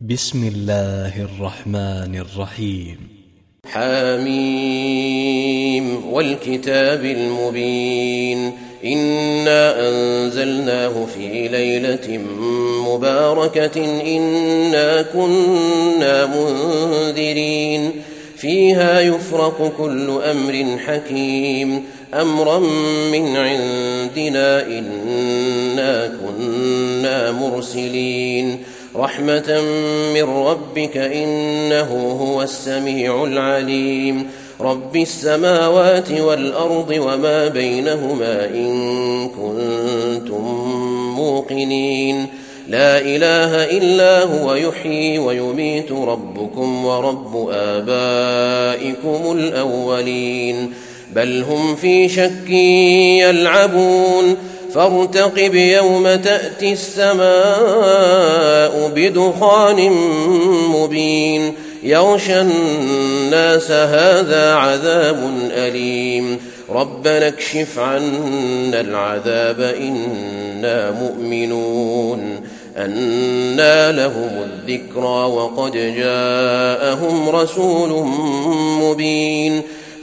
بسم الله الرحمن الرحيم. حاميم والكتاب المبين. إنا أنزلناه في ليلة مباركة. إنا كنا منذرين. فيها يفرق كل أمر حكيم. أمرا من عندنا إنا كنا مرسلين. رحمة من ربك إنه هو السميع العليم. رب السماوات والأرض وما بينهما إن كنتم موقنين. لا إله إلا هو يحيي ويميت ربكم ورب آبائكم الأولين. بل هم في شك يلعبون. فارتقب يوم تأتي السماء بدخان مبين يغشى الناس هذا عذاب أليم ربنا اكشف عنا العذاب إنا مؤمنون أنى لهم الذكرى وقد جاءهم رسول مبين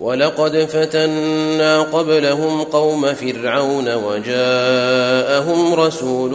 ولقد فتنا قبلهم قوم فرعون وجاءهم رسول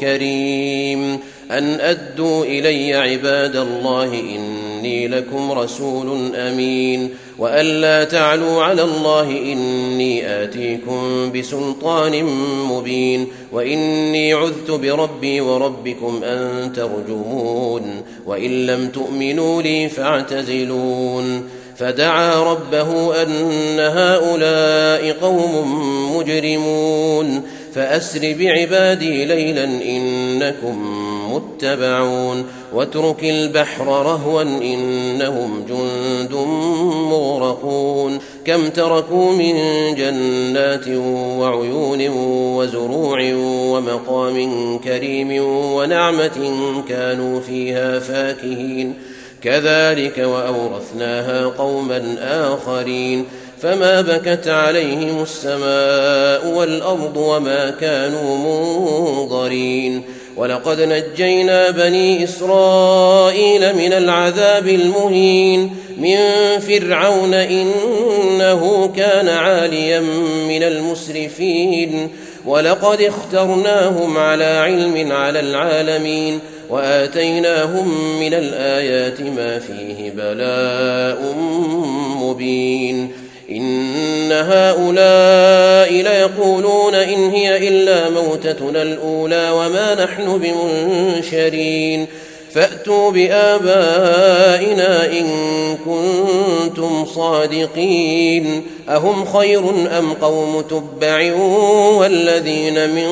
كريم. أن أدوا إلي عباد الله إني لكم رسول أمين. وأن لا تعلوا على الله إني آتيكم بسلطان مبين. وإني عذت بربي وربكم أن ترجمون. وإن لم تؤمنوا لي فاعتزلون. فدعا ربه أن هؤلاء قوم مجرمون فأسر بعبادي ليلا إنكم متبعون واترك البحر رهوا إنهم جند مغرقون كم تركوا من جنات وعيون وزروع ومقام كريم ونعمة كانوا فيها فاكهين كذلك وأورثناها قوما آخرين فما بكت عليهم السماء والأرض وما كانوا منظرين ولقد نجينا بني إسرائيل من العذاب المهين من فرعون إنه كان عاليا من المسرفين ولقد اخترناهم على علم على العالمين وآتيناهم من الآيات ما فيه بلاء مبين. إن هؤلاء ليقولون إن هي إلا موتتنا الأولى وما نحن بمنشرين. فأتوا بآبائنا إن كنتم صادقين. أهم خير أم قوم تبع والذين من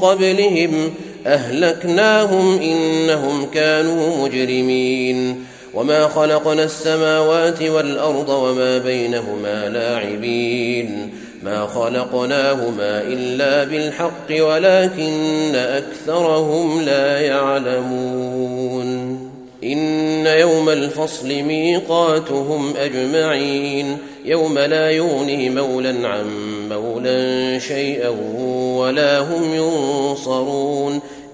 قبلهم أهلكناهم إنهم كانوا مجرمين. وما خلقنا السماوات والأرض وما بينهما لاعبين. ما خلقناهما إلا بالحق ولكن أكثرهم لا يعلمون. إن يوم الفصل ميقاتهم أجمعين. يوم لا يغني مولا عن مولا شيئا ولا هم ينصرون.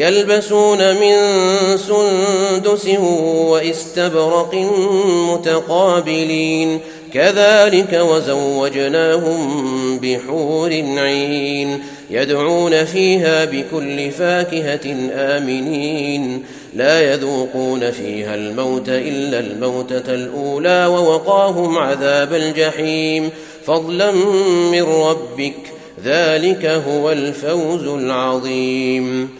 يلبسون من سندس واستبرق متقابلين. كذلك وزوجناهم بحور عين يدعون فيها بكل فاكهة آمنين. لا يذوقون فيها الموت إلا الموتة الأولى ووقاهم عذاب الجحيم. فضلا من ربك ذلك هو الفوز العظيم.